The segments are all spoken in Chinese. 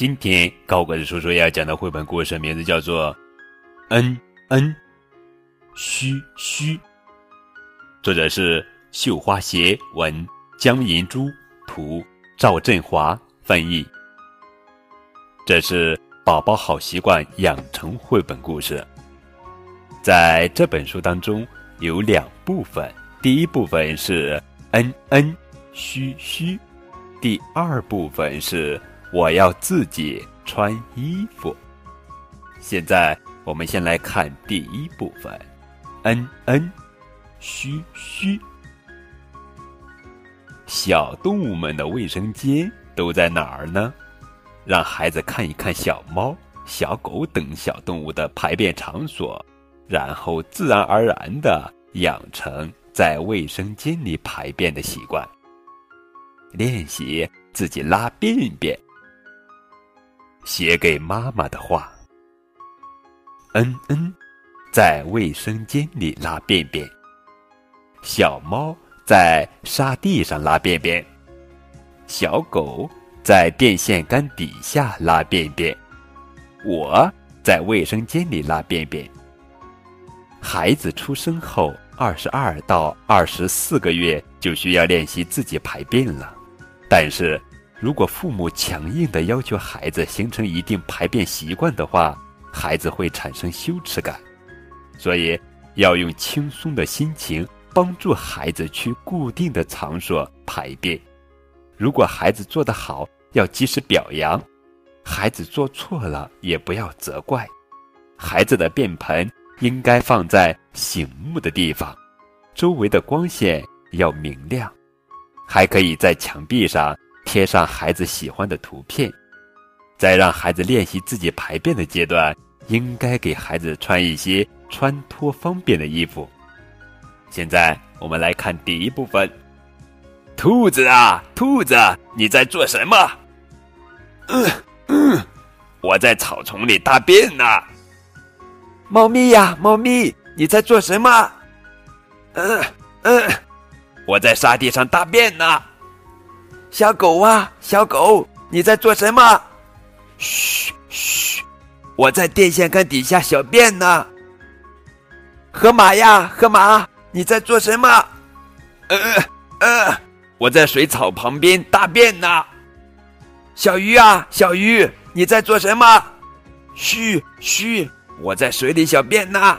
今天高个子叔叔要讲的绘本故事名字叫做《嗯嗯嘘嘘》，作者是绣花鞋文，江银珠图，赵振华翻译。这是宝宝好习惯养成绘本故事。在这本书当中有两部分，第一部分是嗯嗯嘘嘘，第二部分是。我要自己穿衣服。现在我们先来看第一部分，嗯嗯，嘘嘘。小动物们的卫生间都在哪儿呢？让孩子看一看小猫、小狗等小动物的排便场所，然后自然而然的养成在卫生间里排便的习惯。练习自己拉便便。写给妈妈的话。嗯嗯，在卫生间里拉便便。小猫在沙地上拉便便。小狗在电线杆底下拉便便。我在卫生间里拉便便。孩子出生后二十二到二十四个月就需要练习自己排便了，但是。如果父母强硬的要求孩子形成一定排便习惯的话，孩子会产生羞耻感，所以要用轻松的心情帮助孩子去固定的场所排便。如果孩子做得好，要及时表扬；孩子做错了，也不要责怪。孩子的便盆应该放在醒目的地方，周围的光线要明亮，还可以在墙壁上。贴上孩子喜欢的图片，在让孩子练习自己排便的阶段，应该给孩子穿一些穿脱方便的衣服。现在我们来看第一部分：兔子啊，兔子，你在做什么？嗯嗯，我在草丛里大便呢。猫咪呀，猫咪，你在做什么？嗯嗯，我在沙地上大便呢。小狗啊，小狗，你在做什么？嘘嘘，我在电线杆底下小便呢。河马呀，河马，你在做什么？呃呃，我在水草旁边大便呢。小鱼啊，小鱼，你在做什么？嘘嘘，我在水里小便呢。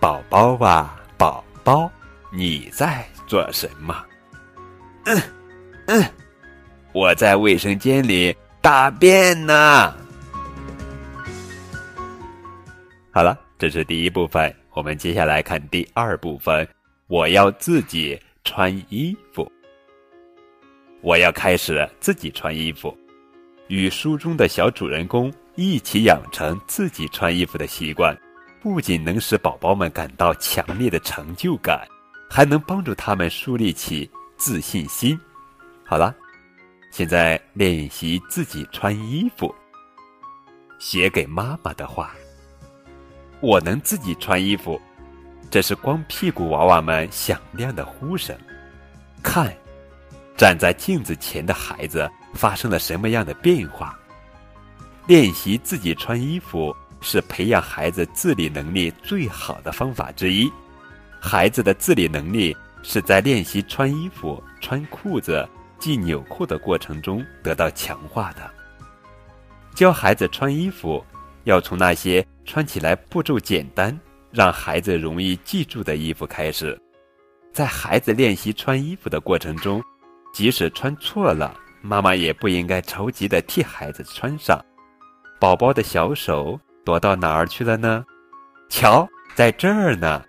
宝宝啊，宝宝，你在做什么？嗯。嗯，我在卫生间里大便呢。好了，这是第一部分，我们接下来看第二部分。我要自己穿衣服，我要开始自己穿衣服，与书中的小主人公一起养成自己穿衣服的习惯，不仅能使宝宝们感到强烈的成就感，还能帮助他们树立起自信心。好了，现在练习自己穿衣服。写给妈妈的话：我能自己穿衣服。这是光屁股娃娃们响亮的呼声。看，站在镜子前的孩子发生了什么样的变化？练习自己穿衣服是培养孩子自理能力最好的方法之一。孩子的自理能力是在练习穿衣服、穿裤子。系纽扣的过程中得到强化的。教孩子穿衣服，要从那些穿起来步骤简单、让孩子容易记住的衣服开始。在孩子练习穿衣服的过程中，即使穿错了，妈妈也不应该着急的替孩子穿上。宝宝的小手躲到哪儿去了呢？瞧，在这儿呢。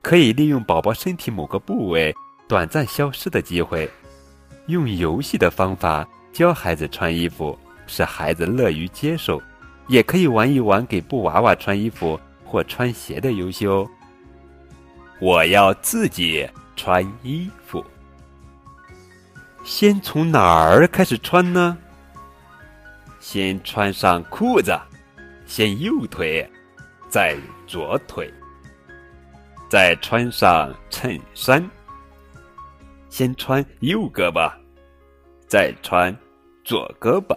可以利用宝宝身体某个部位短暂消失的机会。用游戏的方法教孩子穿衣服，使孩子乐于接受，也可以玩一玩给布娃娃穿衣服或穿鞋的游戏哦。我要自己穿衣服，先从哪儿开始穿呢？先穿上裤子，先右腿，再左腿，再穿上衬衫。先穿右胳膊，再穿左胳膊，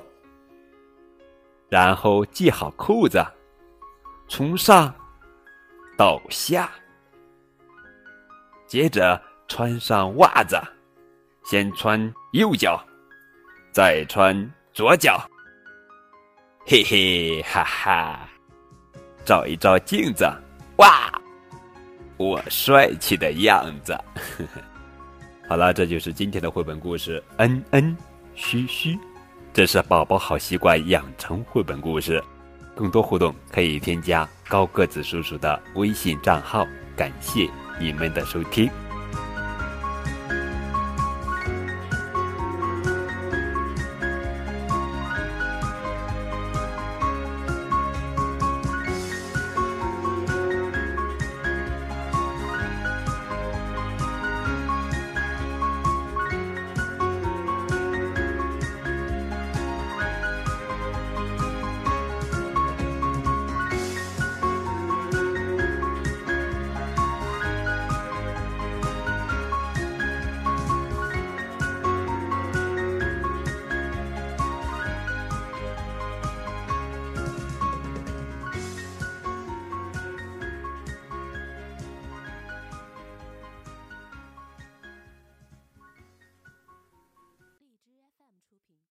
然后系好裤子，从上到下，接着穿上袜子，先穿右脚，再穿左脚。嘿嘿哈哈，照一照镜子，哇，我帅气的样子。好了，这就是今天的绘本故事。嗯嗯，嘘嘘，这是宝宝好习惯养成绘本故事。更多互动可以添加高个子叔叔的微信账号。感谢你们的收听。